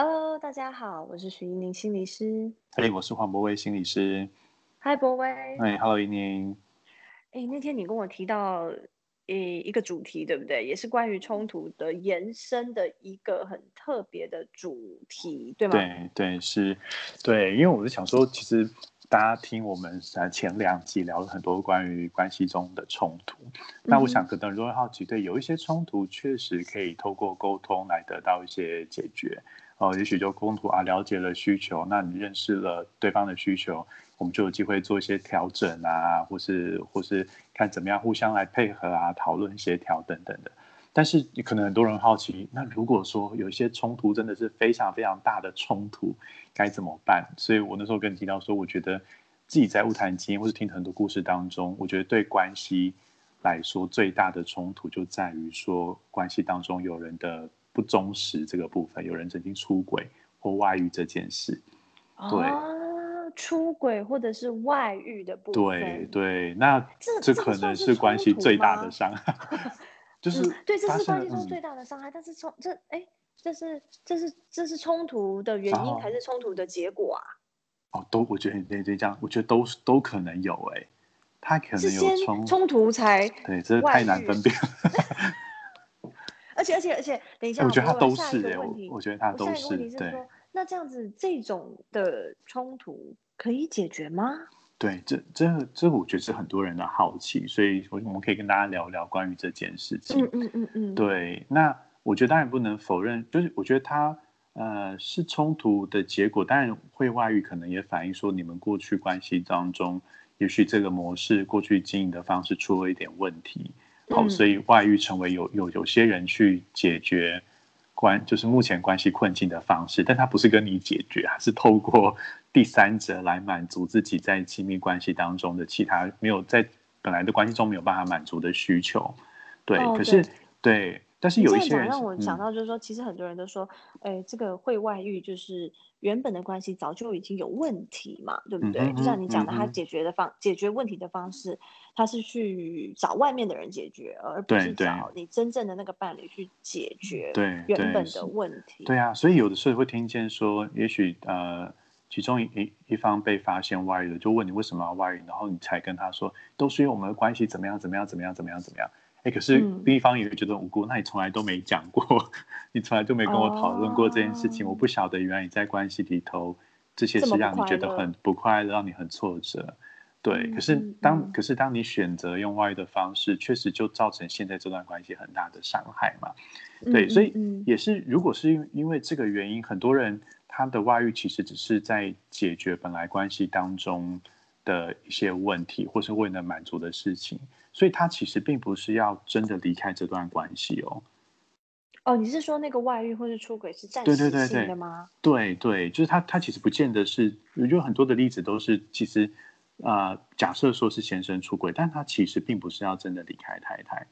Hello，大家好，我是徐一宁心理师。哎，我是黄博威心理师。Hi，博威。哎，Hello，一宁。哎，那天你跟我提到，诶，一个主题，对不对？也是关于冲突的延伸的一个很特别的主题，对吗？对对是，对，因为我是想说，其实大家听我们呃前两集聊了很多关于关系中的冲突，那我想可能很多人好奇，对，有一些冲突确实可以透过沟通来得到一些解决。哦，也许就冲突啊，了解了需求，那你认识了对方的需求，我们就有机会做一些调整啊，或是或是看怎么样互相来配合啊，讨论协调等等的。但是你可能很多人好奇，那如果说有一些冲突真的是非常非常大的冲突，该怎么办？所以我那时候跟你提到说，我觉得自己在物谈经验或是听很多故事当中，我觉得对关系来说最大的冲突就在于说关系当中有人的。不忠实这个部分，有人曾经出轨或外遇这件事，对，出轨或者是外遇的部分，对对，那这可能是关系最大的伤害，就是对，这是关系中最大的伤害。但是冲这哎，这是这是这是冲突的原因还是冲突的结果啊？哦，都我觉得对对这样，我觉得都都可能有哎，他可能有冲冲突才对，这太难分辨。而且而且而且，等一下，我觉得他都是哎，我觉得他都是对。那这样子，这种的冲突可以解决吗？对，这这这，我觉得是很多人的好奇，所以我我们可以跟大家聊聊关于这件事情。嗯嗯嗯嗯。对，那我觉得当然不能否认，就是我觉得他呃是冲突的结果，当然会外遇，可能也反映说你们过去关系当中，也许这个模式过去经营的方式出了一点问题。好，所以外遇成为有有有些人去解决关，就是目前关系困境的方式，但他不是跟你解决，他是透过 第三者来满足自己在亲密关系当中的其他没有在本来的关系中没有办法满足的需求。对，可是对。但是有一些人让我想到，就是说，其实很多人都说，哎，这个会外遇，就是原本的关系早就已经有问题嘛，对不对？就像你讲的，他解决的方解决问题的方式，他是去找外面的人解决，而不是找你真正的那个伴侣去解决原本的问题。对啊，所以有的时候会听见说，也许呃，其中一一方被发现外遇了，就问你为什么要外遇，然后你才跟他说，都是因为我们的关系怎么样怎么样怎么样怎么样怎么样。哎，可是另一方也会觉得无辜，那你从来都没讲过，你从来都没跟我讨论过这件事情，我不晓得原来你在关系里头这些是让你觉得很不快乐，让你很挫折。对，可是当可是当你选择用外遇的方式，确实就造成现在这段关系很大的伤害嘛。对，所以也是，如果是因因为这个原因，很多人他的外遇其实只是在解决本来关系当中的一些问题，或是为了满足的事情。所以他其实并不是要真的离开这段关系哦。哦，你是说那个外遇或是出轨是暂时性的吗？对对，就是他他其实不见得是，有很多的例子都是其实啊，假设说是先生出轨，但他其实并不是要真的离开太太。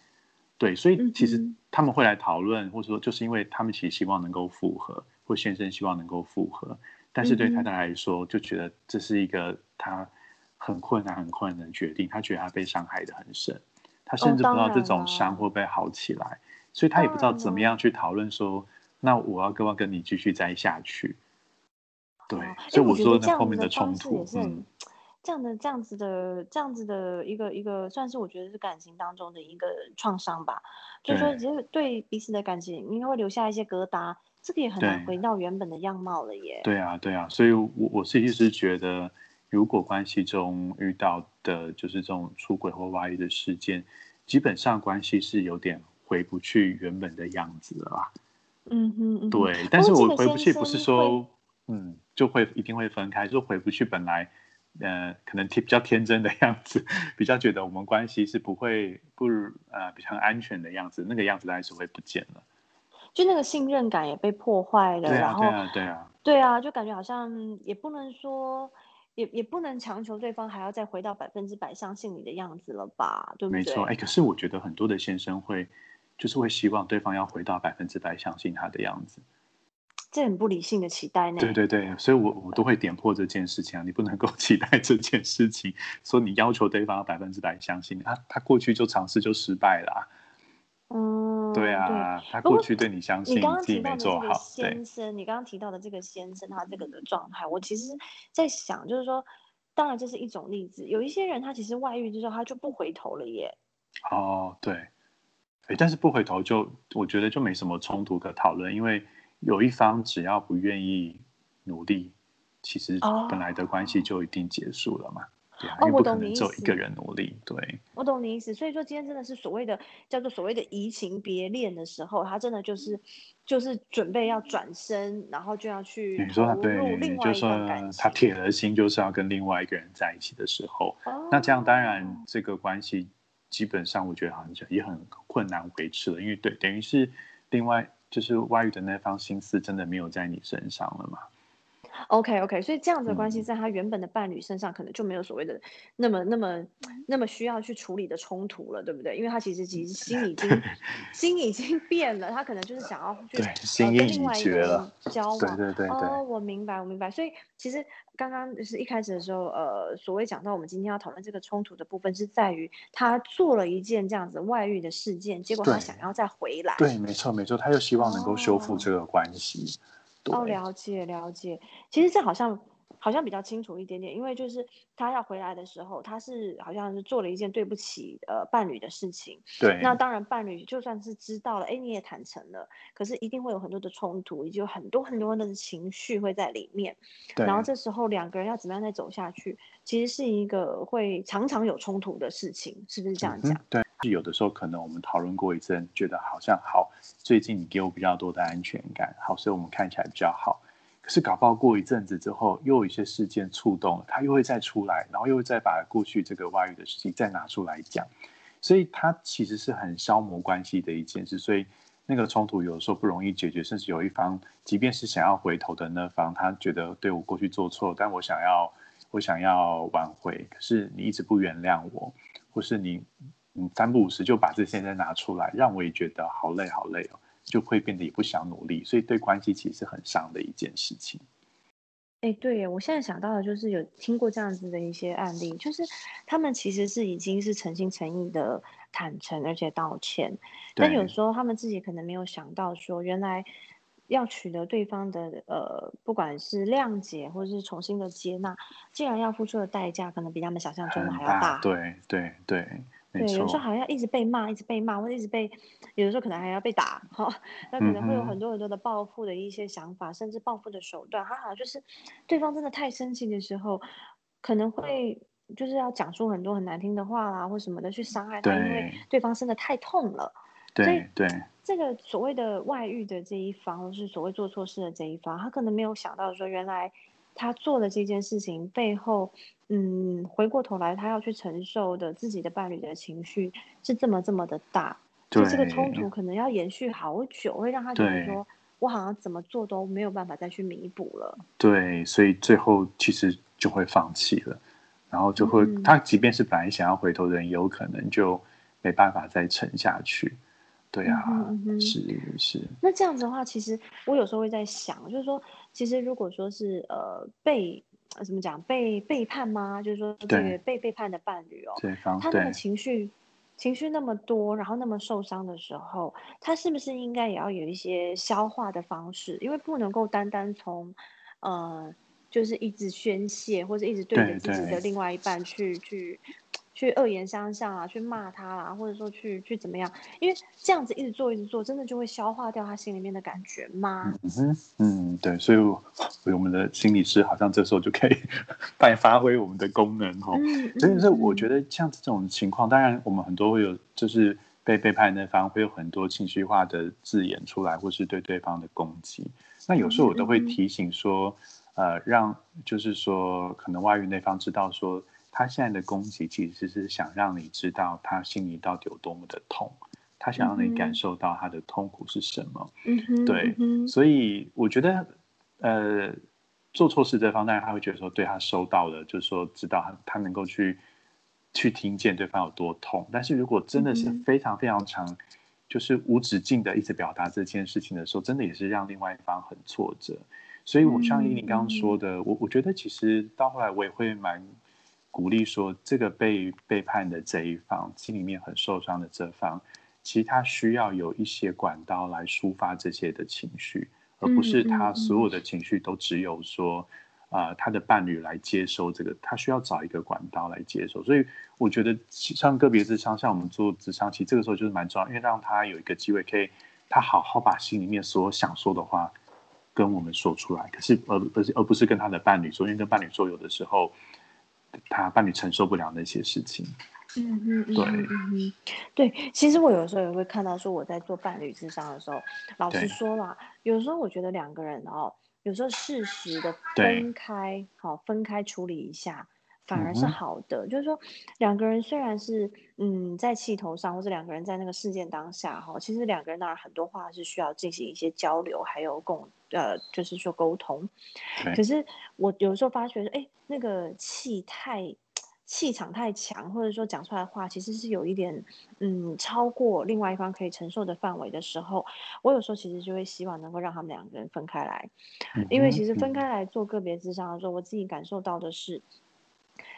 对，所以其实他们会来讨论，或者说就是因为他们其实希望能够复合，或先生希望能够复合，但是对太太来说就觉得这是一个他。很困难，很困难的决定。他觉得他被伤害的很深，他甚至不知道这种伤会不会好起来，所以他也不知道怎么样去讨论说，那我要不要跟你继续再下去？对，所以我说那后面的冲突，嗯，这样的这样子的这样子的一个一个，算是我觉得是感情当中的一个创伤吧。就是说，其实对彼此的感情应该会留下一些疙瘩，这个也很难回到原本的样貌了耶。对啊，对啊，所以我我是一直觉得。如果关系中遇到的就是这种出轨或外遇的事件，基本上关系是有点回不去原本的样子了啦。嗯哼，对。但是我回不去不是说，嗯，就会一定会分开，就回不去本来，呃，可能比较天真的样子，比较觉得我们关系是不会不呃比较安全的样子，那个样子还是会不见了。就那个信任感也被破坏了，然后对啊，对啊，对啊，就感觉好像也不能说。也也不能强求对方还要再回到百分之百相信你的样子了吧？对不对？没错，哎，可是我觉得很多的先生会，就是会希望对方要回到百分之百相信他的样子，这很不理性的期待呢。对对对，所以我我都会点破这件事情啊，你不能够 期待这件事情，说你要求对方要百分之百相信他，他过去就尝试就失败了。嗯，对啊，他过去对你相信，你刚刚自己提到的这个没做好，先生，你刚刚提到的这个先生，他这个的状态，我其实在想，就是说，当然这是一种例子，有一些人他其实外遇之后他就不回头了耶。哦，对，哎，但是不回头就我觉得就没什么冲突可讨论，因为有一方只要不愿意努力，其实哦本来的关系就一定结束了嘛。对啊，哦我懂你意思只有一个人努力，对，我懂你意思，所以说今天真的是所谓的叫做所谓的移情别恋的时候，他真的就是就是准备要转身，然后就要去你说他对，另外一就说段感情。他铁了心就是要跟另外一个人在一起的时候，那这样当然这个关系基本上我觉得好像也很困难维持了，因为对，等于是另外就是外遇的那方心思真的没有在你身上了嘛。OK OK，所以这样子的关系嗯在他原本的伴侣身上可能就没有所谓的那么那么那么需要去处理的冲突了，对不对？因为他其实其实心已经 心已经变了，他可能就是想要去跟另外一个人交往。对对对对，哦，我明白，我明白。所以其实刚刚就是一开始的时候，呃，所谓讲到我们今天要讨论这个冲突的部分，是在于他做了一件这样子外遇的事件，结果他想要再回来。对，没错没错，他就希望能够修复这个关系。哦，对了解了解。其实这好像好像比较清楚一点点，因为就是他要回来的时候，他是好像是做了一件对不起呃伴侣的事情。对，那当然，伴侣就算是知道了，哎，你也坦诚了，可是一定会有很多的冲突，以及有很多很多的情绪会在里面。对然后这时候两个人要怎么样再走下去，其实是一个会常常有冲突的事情，是不是这样讲？嗯对，就有的时候可能我们讨论过一阵，觉得好像好，最近你给我比较多的安全感，好，所以我们看起来比较好。可是搞不好过一阵子之后，又有一些事件触动了，他又会再出来，然后又会再把过去这个外遇的事情再拿出来讲，所以他其实是很消磨关系的一件事。所以那个冲突有时候不容易解决，甚至有一方，即便是想要回头的那方，他觉得对我过去做错，但我想要我想要挽回，可是你一直不原谅我，或是你嗯三不五时就把这些再拿出来，让我也觉得好累好累哦，就会变得也不想努力，所以对关系其实是很伤的一件事情。哎，对耶，我现在想到的就是有听过这样子的一些案例，就是他们其实是已经是诚心诚意的坦诚，而且道歉，但有对时候他们自己可能没有想到说，原来要取得对方的呃，不管是谅解或者是重新的接纳，既然要付出的代价可能比他们想象中的还要大。对对对，有时候，好像一直被骂，一直被骂，或者一直被，有的时候可能还要被打，哈、那可能会有很多很多的报复的一些想法，甚至报复的手段。他好像就是对方真的太生气的时候，可能会就是要讲出很多很难听的话啦，或什么的去伤害他，因为对对方真的太痛了。对对这个所谓的外遇的这一方，或是所谓做错事的这一方，他可能没有想到说，原来他做的这件事情背后，嗯，回过头来他要去承受的自己的伴侣的情绪是这么这么的大，所以这个冲突可能要延续好久，会让他觉得对说，我好像怎么做都没有办法再去弥补了。对，所以最后其实就会放弃了，然后就会、嗯他即便是本来想要回头的人，也有可能就没办法再沉下去。对啊，嗯哼嗯哼是是，那这样子的话，其实我有时候会在想，就是说，其实如果说是呃被呃怎么讲被背叛吗？就是说这对个被背叛的伴侣哦，对他那个情绪情绪那么多，然后那么受伤的时候，他是不是应该也要有一些消化的方式？因为不能够单单从呃就是一直宣泄，或者一直对对着自己的另外一半去去。去恶言相向啊，去骂他啦，或者说去去怎么样？因为这样子一直做一直做，真的就会消化掉他心里面的感觉吗？嗯哼，嗯，对，所以我我们的心理师好像这时候就可以 发发挥我们的功能哦。嗯，所以是我得，觉得像这种情况，当然我们很多会有，就是被背叛那方会有很多情绪化的字眼出来，或是对对方的攻击。那有时候我都会提醒说，呃，让就是说，可能外遇那方知道说，他现在的攻击其实是想让你知道他心里到底有多么的痛，他想让你感受到他的痛苦是什么。对所以我觉得，呃，做错事这方，当然他会觉得说，对他收到了，就是说知道他他能够去去听见对方有多痛。但是如果真的是非常非常长，就是无止境的一直表达这件事情的时候，真的也是让另外一方很挫折。所以，我像依琳刚刚说的，我我觉得其实到后来我也会蛮鼓励说，这个被背叛的这一方，心里面很受伤的这方，其实他需要有一些管道来抒发这些的情绪，而不是他所有的情绪都只有说。啊，他的伴侣来接收这个，他需要找一个管道来接收，所以我觉得像个别智商，像我们做智商，其实这个时候就是蛮重要，因为让他有一个机会，可以他好好把心里面所有想说的话跟我们说出来。可是，而而而不是跟他的伴侣说，因为跟伴侣说，有的时候他伴侣承受不了那些事情。嗯嗯，对，嗯嗯，对。其实我有时候也会看到，说我在做伴侣智商的时候，老实说啦，有时候我觉得两个人哦。有时候适时的分开，好分开处理一下，反而是好的。就是说，两个人虽然是嗯在气头上，或者两个人在那个事件当下，哈，其实两个人当然很多话是需要进行一些交流，还有共呃，就是说沟通。可是我有时候发觉，哎，那个气太。气场太强，或者说讲出来的话其实是有一点，嗯，超过另外一方可以承受的范围的时候，我有时候其实就会希望能够让他们两个人分开来，因为其实分开来做个别智商的时候，我自己感受到的是，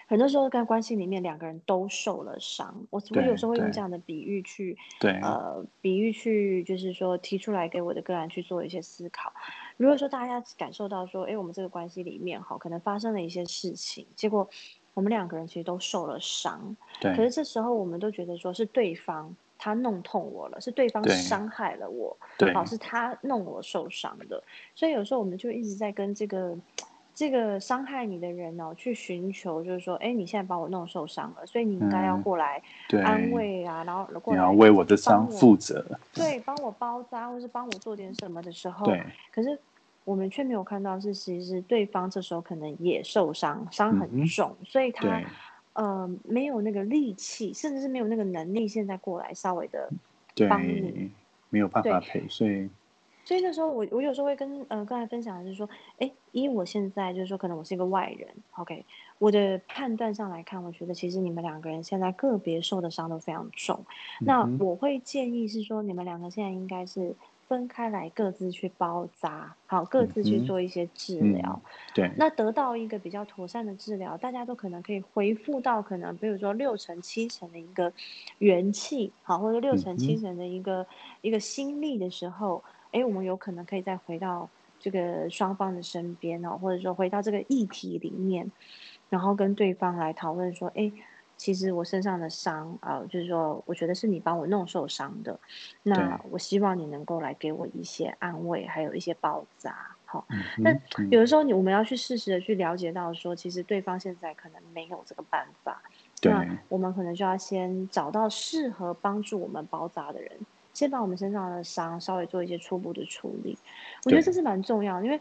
很多时候在关系里面两个人都受了伤。我我有时候会用这样的比喻去，对，呃，比喻去就是说提出来给我的个案去做一些思考。如果说大家感受到说，哎，我们这个关系里面哈，可能发生了一些事情，结果。我们两个人其实都受了伤，对。可是这时候我们都觉得说是对方他弄痛我了，是对方伤害了我，对，好是他弄我受伤的。所以有时候我们就一直在跟这个这个伤害你的人哦，去寻求，就是说，哎，你现在把我弄受伤了，所以你应该要过来安慰啊，然后过来你要为我的伤负责，对，帮我包扎或是帮我做点什么的时候，对。可是。我们却没有看到是，其实对方这时候可能也受伤，伤很重，所以他呃没有那个力气，甚至是没有那个能力，现在过来稍微的帮你，没有办法陪，所以所以那时候我我有时候会跟呃刚才分享的是说，哎，因为我现在就是说可能我是一个外人，OK，我的判断上来看，我觉得其实你们两个人现在个别受的伤都非常重，那我会建议是说，你们两个现在应该是。分开来，各自去包扎，好，各自去做一些治疗。对，那得到一个比较妥善的治疗，大家都可能可以恢复到可能，比如说六成、七成的一个元气，好，或者六成、七成的一个一个心力的时候，哎，我们有可能可以再回到这个双方的身边哦，或者说回到这个议题里面，然后跟对方来讨论说，哎。其实我身上的伤啊，就是说，我觉得是你帮我弄受伤的。那我希望你能够来给我一些安慰，还有一些包扎。好，那有的时候你我们要去适时的去了解到，说其实对方现在可能没有这个办法。那我们可能就要先找到适合帮助我们包扎的人，先把我们身上的伤稍微做一些初步的处理。我觉得这是蛮重要的，因为。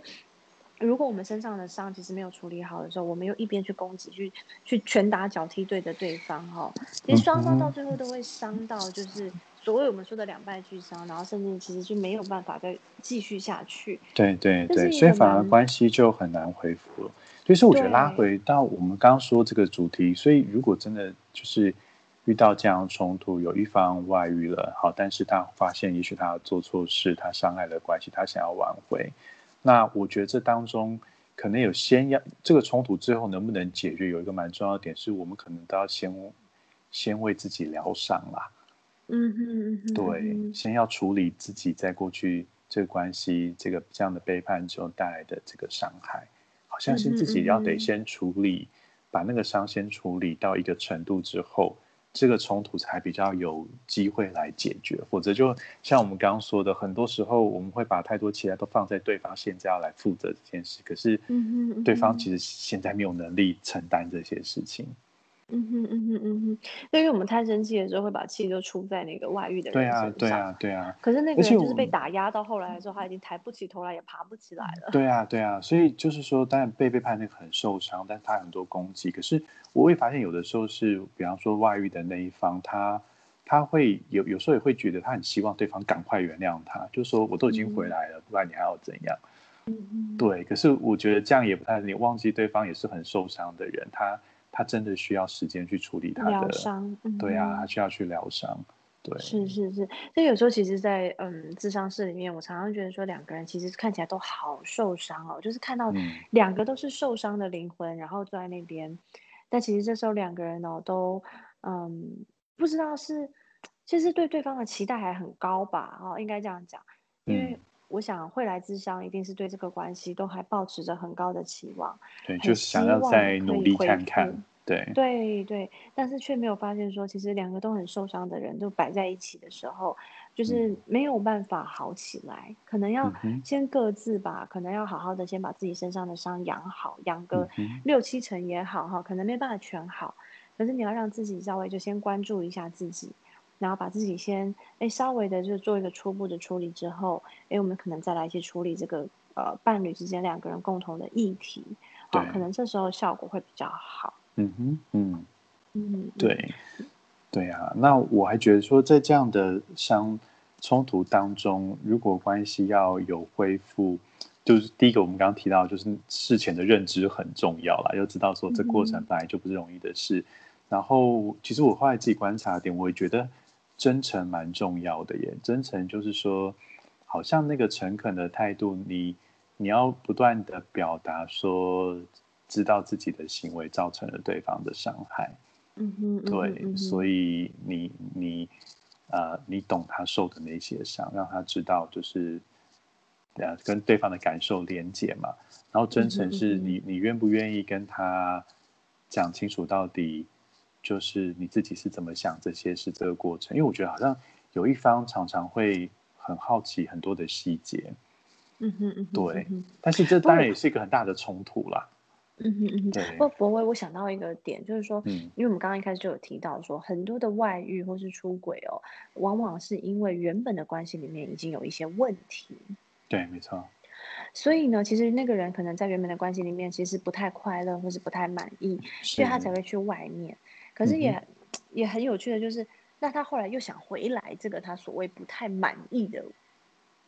如果我们身上的伤其实没有处理好的时候，我们又一边去攻击、去去拳打脚踢对着对方，哈，其实双方到最后都会伤到，就是所谓我们说的两败俱伤，然后甚至其实就没有办法再继续下去。对对对，所以反而关系就很难恢复了。所以是我觉得拉回到我们刚刚说这个主题，所以如果真的就是遇到这样冲突，有一方外遇了，好，但是他发现也许他做错事，他伤害了关系，他想要挽回。那我觉得这当中可能有先要这个冲突最后能不能解决，有一个蛮重要的点，是我们可能都要先先为自己疗伤啦。嗯哼，对，先要处理自己在过去这个关系这个这样的背叛之后带来的这个伤害，好像是自己要得先处理，把那个伤先处理到一个程度之后。这个冲突才比较有机会来解决，否则就像我们刚刚说的，很多时候我们会把太多期待都放在对方现在要来负责这件事，可是对方其实现在没有能力承担这些事情。嗯哼嗯哼嗯哼嗯哼嗯哼，因为我们太生气的时候，会把气就出在那个外遇的人身上。对啊对啊对啊。可是那个人就是被打压到后来的时候，他已经抬不起头来，也爬不起来了。对啊对啊，所以就是说，当然被背叛那个很受伤，但是他很多攻击。可是我会发现，有的时候是，比方说外遇的那一方，他他会有有时候也会觉得，他很希望对方赶快原谅他，就是说我都已经回来了，不然你还要怎样？嗯对，可是我觉得这样也不太，你忘记对方也是很受伤的人，他。他真的需要时间去处理他的疗伤，对啊，他需要去疗伤，对，是是是。所以有时候其实，在嗯智商室里面，我常常觉得说，两个人其实看起来都好受伤哦，就是看到两个都是受伤的灵魂，然后坐在那边，但其实这时候两个人哦都嗯不知道是其实对对方的期待还很高吧？哦，应该这样讲，因为我想会来智商，一定是对这个关系都还保持着很高的期望，对，就是想要再努力看看。对对对，但是却没有发现说，其实两个都很受伤的人，都摆在一起的时候，就是没有办法好起来。可能要先各自吧，可能要好好的先把自己身上的伤养好，养个六七成也好哈，可能没办法全好。可是你要让自己稍微就先关注一下自己，然后把自己先哎稍微的就做一个初步的处理之后，哎我们可能再来一起处理这个呃伴侣之间两个人共同的议题，啊，可能这时候效果会比较好。嗯哼，嗯，嗯，对，对啊。那我还觉得说，在这样的相冲突当中，如果关系要有恢复，就是第一个我们刚刚提到，就是事前的认知很重要啦，要知道说这过程本来就不是容易的事。然后，其实我后来自己观察点，我也觉得真诚蛮重要的耶。真诚就是说，好像那个诚恳的态度，你你要不断的表达说。知道自己的行为造成了对方的伤害，嗯哼，对，所以你你呃，你懂他受的那些伤，让他知道就是呃，跟对方的感受连接嘛。然后真诚是你你愿不愿意跟他讲清楚到底，就是你自己是怎么想这些是这个过程。因为我觉得好像有一方常常会很好奇很多的细节，嗯哼嗯，对，但是这当然也是一个很大的冲突啦。嗯哼嗯哼，不博威，我想到一个点，就是说，因为我们刚刚一开始就有提到说，很多的外遇或是出轨哦，往往是因为原本的关系里面已经有一些问题。对，没错。所以呢，其实那个人可能在原本的关系里面其实不太快乐，或是不太满意，所以他才会去外面。可是也也很有趣的就是，那他后来又想回来这个他所谓不太满意的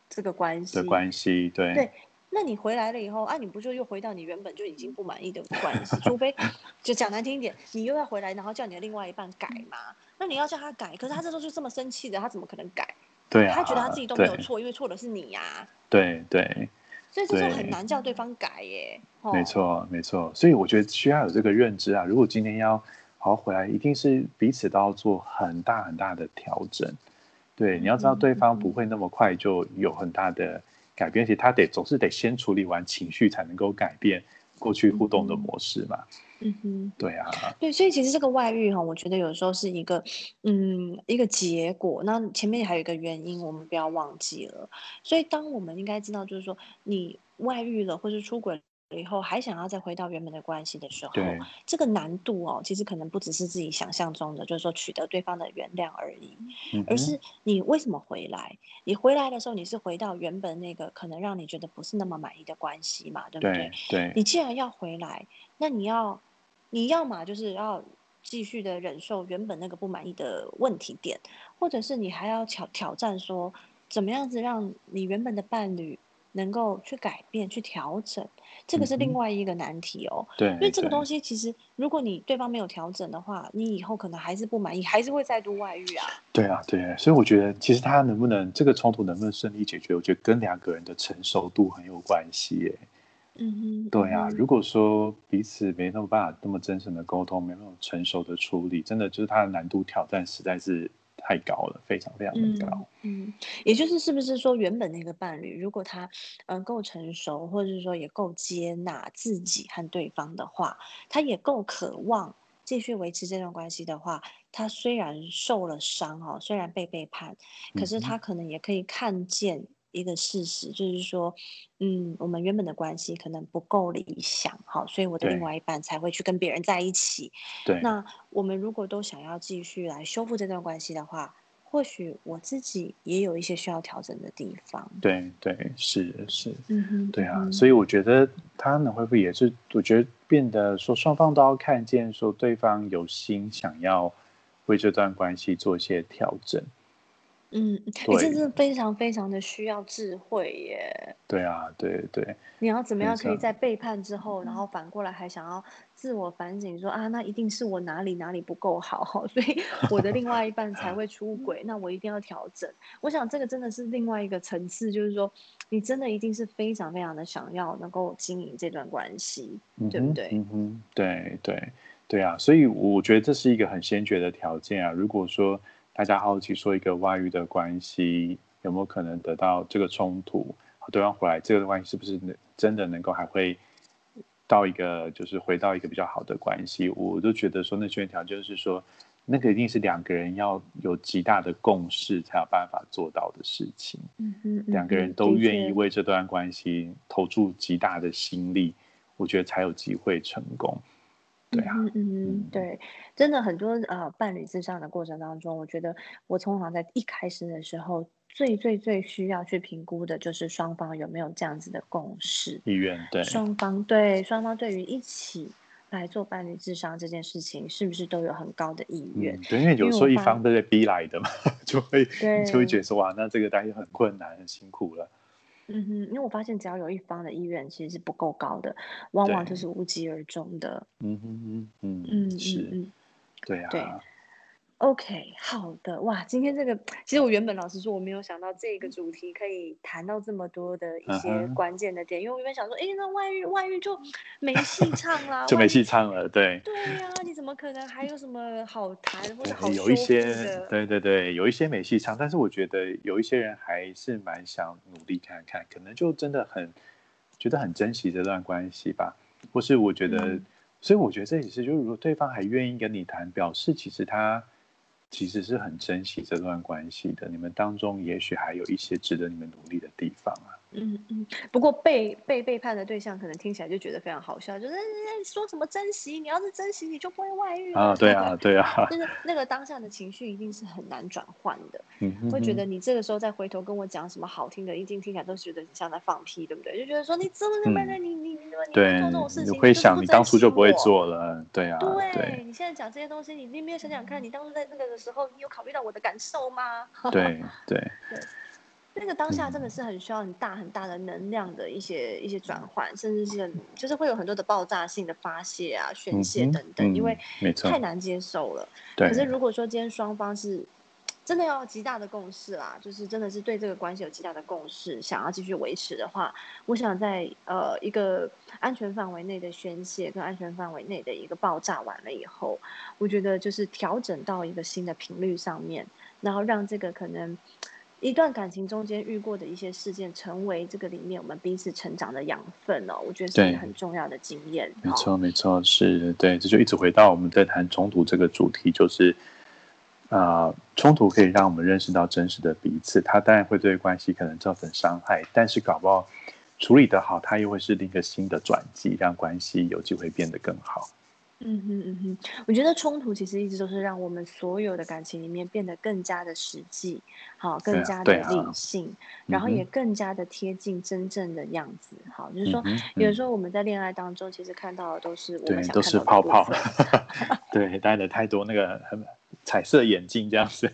这个关系的关系，对对。那你回来了以后啊，你不就又回到你原本就已经不满意的关系？除非就讲难听一点，你又要回来，然后叫你的另外一半改嘛？那你要叫他改，可是他这时候就这么生气的，他怎么可能改？对啊，他觉得他自己都没有错，因为错的是你呀。对对，所以这时候很难叫对方改耶。没错没错，所以我觉得需要有这个认知啊。如果今天要好好回来，一定是彼此都要做很大很大的调整。对，你要知道对方不会那么快就有很大的。改变，而且他得总是得先处理完情绪，才能够改变过去互动的模式嘛。嗯哼，对啊，对，所以其实这个外遇哈，我觉得有时候是一个，嗯，一个结果。那前面还有一个原因，我们不要忘记了。所以，当我们应该知道，就是说你外遇了，或是出轨。以后还想要再回到原本的关系的时候，这个难度哦，其实可能不只是自己想象中的，就是说取得对方的原谅而已，而是你为什么回来？你回来的时候，你是回到原本那个可能让你觉得不是那么满意的关系嘛，对不对？对，你既然要回来，那你要，你要嘛就是要继续的忍受原本那个不满意的问题点，或者是你还要挑挑战说，怎么样子让你原本的伴侣。能够去改变、去调整，这个是另外一个难题哦。对，因为这个东西其实，如果你对方没有调整的话，你以后可能还是不满意，还是会再度外遇啊。对啊，对，所以我觉得其实他能不能这个冲突能不能顺利解决，我觉得跟两个人的成熟度很有关系耶。嗯哼，对啊，如果说彼此没那么办法那么真诚的沟通，没那么成熟的处理，真的就是他的难度挑战实在是。太高了，非常非常的高。嗯，也就是是不是说，原本那个伴侣，如果他嗯够成熟，或者是说也够接纳自己和对方的话，他也够渴望继续维持这段关系的话，他虽然受了伤哦，虽然被背叛，可是他可能也可以看见。一个事实就是说，嗯，我们原本的关系可能不够理想，好，所以我的另外一半才会去跟别人在一起。对，那我们如果都想要继续来修复这段关系的话，或许我自己也有一些需要调整的地方。对对，是是，嗯哼，对啊，所以我觉得他能恢复也是，我觉得变得说双方都要看见说对方有心想要为这段关系做一些调整。嗯，你真的非常非常的需要智慧耶。对啊，对对。你要怎么样可以在背叛之后，然后反过来还想要自我反省，说啊，那一定是我哪里哪里不够好，所以我的另外一半才会出轨，那我一定要调整。我想这个真的是另外一个层次，就是说你真的一定是非常非常的想要能够经营这段关系，对不对？嗯哼，对对对啊，所以我觉得这是一个很先决的条件啊。如果说大家好奇说一个外遇的关系有没有可能得到这个冲突？对方回来，这个关系是不是能真的能够还会到一个就是回到一个比较好的关系？我都觉得说，那先决条件是说，那个一定是两个人要有极大的共识才有办法做到的事情。嗯嗯，两个人都愿意为这段关系投注极大的心力，我觉得才有机会成功。对啊，嗯嗯对，真的很多呃伴侣之上的过程当中，我觉得我通常在一开始的时候，最最最需要去评估的就是双方有没有这样子的共识意愿，对，双方对双方对于一起来做伴侣智商这件事情，是不是都有很高的意愿？对，因为有时候一方都在逼来的嘛，就会就会觉得说哇，那这个大家很困难，很辛苦了。嗯哼，因为我发现只要有一方的意愿其实是不够高的，往往就是无疾而终的。嗯哼嗯嗯嗯是，对啊。对。OK，好的，哇，今天这个其实我原本老实说我没有想到这个主题可以谈到这么多的一些关键的点，因为我原本想说，哎，那外遇外遇就没戏 唱啦，就没戏唱了，对。对呀，你怎么可能还有什么好谈或者好有一些，对对对，有一些没戏唱，但是我觉得有一些人还是蛮想努力看看，可能就真的很觉得很珍惜这段关系吧，或是我觉得，所以我觉得这也是，就是如果对方还愿意跟你谈，表示其实他。其实是很珍惜这段关系的，你们当中也许还有一些值得你们努力的地方啊。嗯嗯，不过被被背叛的对象可能听起来就觉得非常好笑，就是说什么珍惜，你要是珍惜，你就不会外遇啊。对啊，对啊，就是那个当下的情绪一定是很难转换的，会觉得你这个时候再回头跟我讲什么好听的，一定听起来都是觉得你像在放屁，对不对？就觉得说你怎么怎么的，你你你你做这种事情，你会想你当初就不会做了，对啊。对，你现在讲这些东西，你你没有想想看，你当初在那个的时候，你有考虑到我的感受吗？对对对。那个当下真的是很需要很大很大的能量的一些一些转换，甚至是就是会有很多的爆炸性的发泄啊、宣泄等等，因为太难接受了。可是如果说今天双方是真的要极大的共识啦，就是真的是对这个关系有极大的共识，想要继续维持的话，我想在呃一个安全范围内的宣泄跟安全范围内的一个爆炸完了以后，我觉得就是调整到一个新的频率上面，然后让这个可能。一段感情中间遇过的一些事件，成为这个里面我们彼此成长的养分哦，我觉得是很重要的经验。没错，没错，是对，这就一直回到我们在谈冲突这个主题，就是啊，冲突可以让我们认识到真实的彼此，它当然会对关系可能造成伤害，但是搞不好处理得好，它又会是另一个新的转机，让关系有机会变得更好。嗯哼嗯哼，我觉得冲突其实一直都是让我们所有的感情里面变得更加的实际，好，更加的理性，然后也更加的贴近真正的样子。好，就是说，有时候我们在恋爱当中，其实看到的都是我们想看到的泡，对，带的太多那个很彩色眼镜这样子。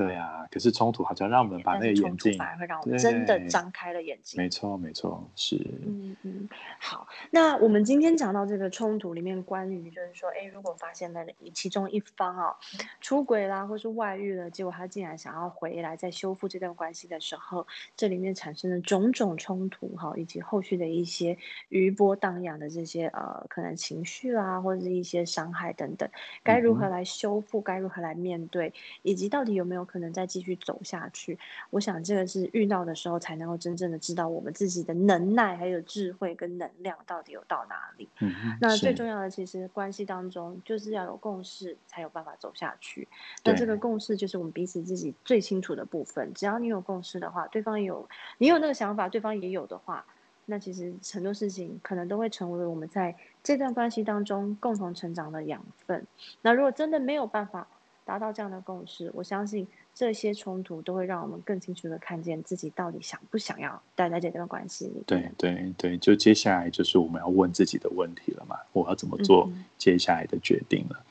对啊，可是冲突好像让我们把那个眼睛，反而，会让我们真的张开了眼睛。没错，没错，是。嗯嗯，好，那我们今天讲到这个冲突里面，关于就是说，哎，如果发现了其中一方啊出轨啦，或是外遇了，结果他竟然想要回来再修复这段关系的时候，这里面产生的种种冲突哈，以及后续的一些余波荡漾的这些呃可能情绪啦，或者是一些伤害等等，该如何来修复？该如何来面对？以及到底有没有？可能再继续走下去，我想这个是遇到的时候才能够真正的知道我们自己的能耐、还有智慧跟能量到底有到哪里。嗯，那最重要的其实关系当中就是要有共识，才有办法走下去。那这个共识就是我们彼此自己最清楚的部分。只要你有共识的话，对方有你有那个想法，对方也有的话，那其实很多事情可能都会成为我们在这段关系当中共同成长的养分。那如果真的没有办法达到这样的共识，我相信。这些冲突都会让我们更清楚的看见自己到底想不想要待在这段关系里。对对对，就接下来就是我们要问自己的问题了嘛？我要怎么做接下来的决定了？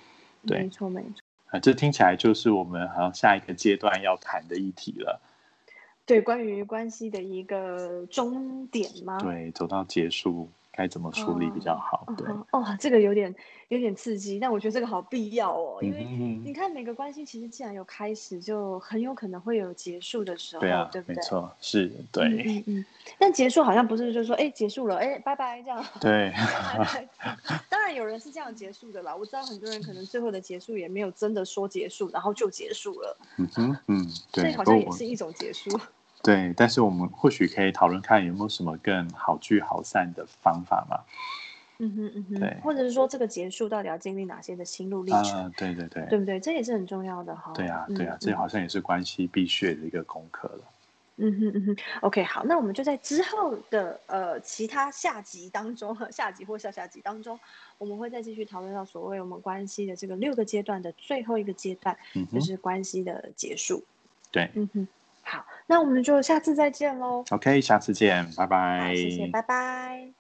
对，没错没错。啊，这听起来就是我们好像下一个阶段要谈的议题了。对，关于关系的一个终点吗？对，走到结束。该怎么处理比较好？对，哦，这个有点有点刺激，但我觉得这个好必要哦，因为你看每个关系其实既然有开始，就很有可能会有结束的时候，对啊，对不对？没错，是，对，嗯嗯，但结束好像不是就说哎结束了，哎拜拜这样，对，当然有人是这样结束的啦，我知道很多人可能最后的结束也没有真的说结束，然后就结束了，嗯哼，嗯，对，所以好像也是一种结束。对，但是我们或许可以讨论看有没有什么更好聚好散的方法嘛？嗯哼嗯哼，对，或者是说这个结束到底要经历哪些的心路历程？对对对，对不对？这也是很重要的哈。对啊对啊，这好像也是关系必学的一个功课了。嗯哼嗯哼，OK，好，那我们就在之后的呃其他下集当中，下集或下下集当中，我们会再继续讨论到所谓我们关系的这个六个阶段的最后一个阶段，嗯就是关系的结束。对，嗯哼。好，那我们就下次再见喽。OK，下次见，拜拜。谢谢，拜拜。